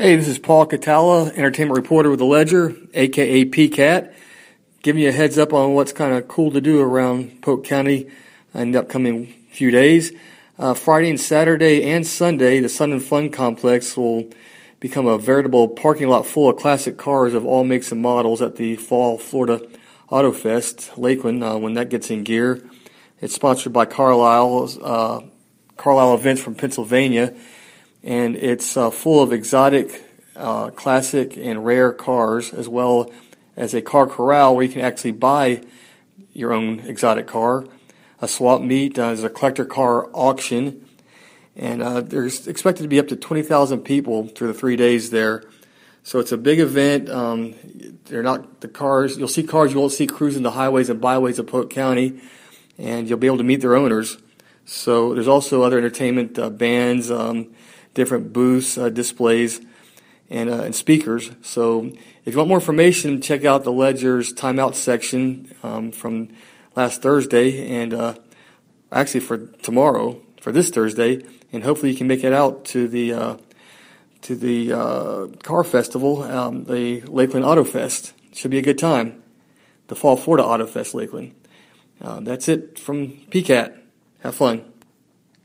Hey, this is Paul Catala, entertainment reporter with the Ledger, aka P-Cat, giving you a heads up on what's kind of cool to do around Polk County in the upcoming few days. Uh, Friday and Saturday and Sunday, the Sun and Fun Complex will become a veritable parking lot full of classic cars of all makes and models at the Fall Florida Auto Fest, Lakeland, uh, when that gets in gear. It's sponsored by Carlisle, uh, Carlisle Events from Pennsylvania and it's uh, full of exotic, uh, classic, and rare cars, as well as a car corral where you can actually buy your own exotic car. A swap meet uh, is a collector car auction, and uh, there's expected to be up to 20,000 people through the three days there. So it's a big event. Um, they're not the cars. You'll see cars you won't see cruising the highways and byways of Polk County, and you'll be able to meet their owners. So there's also other entertainment uh, bands. Um, different booths, uh, displays, and, uh, and speakers. So if you want more information, check out the Ledger's timeout section um, from last Thursday and uh, actually for tomorrow, for this Thursday, and hopefully you can make it out to the to the uh, car festival, um, the Lakeland Auto Fest. Should be a good time. The Fall Florida Auto Fest, Lakeland. Uh, that's it from P-Cat. Have fun.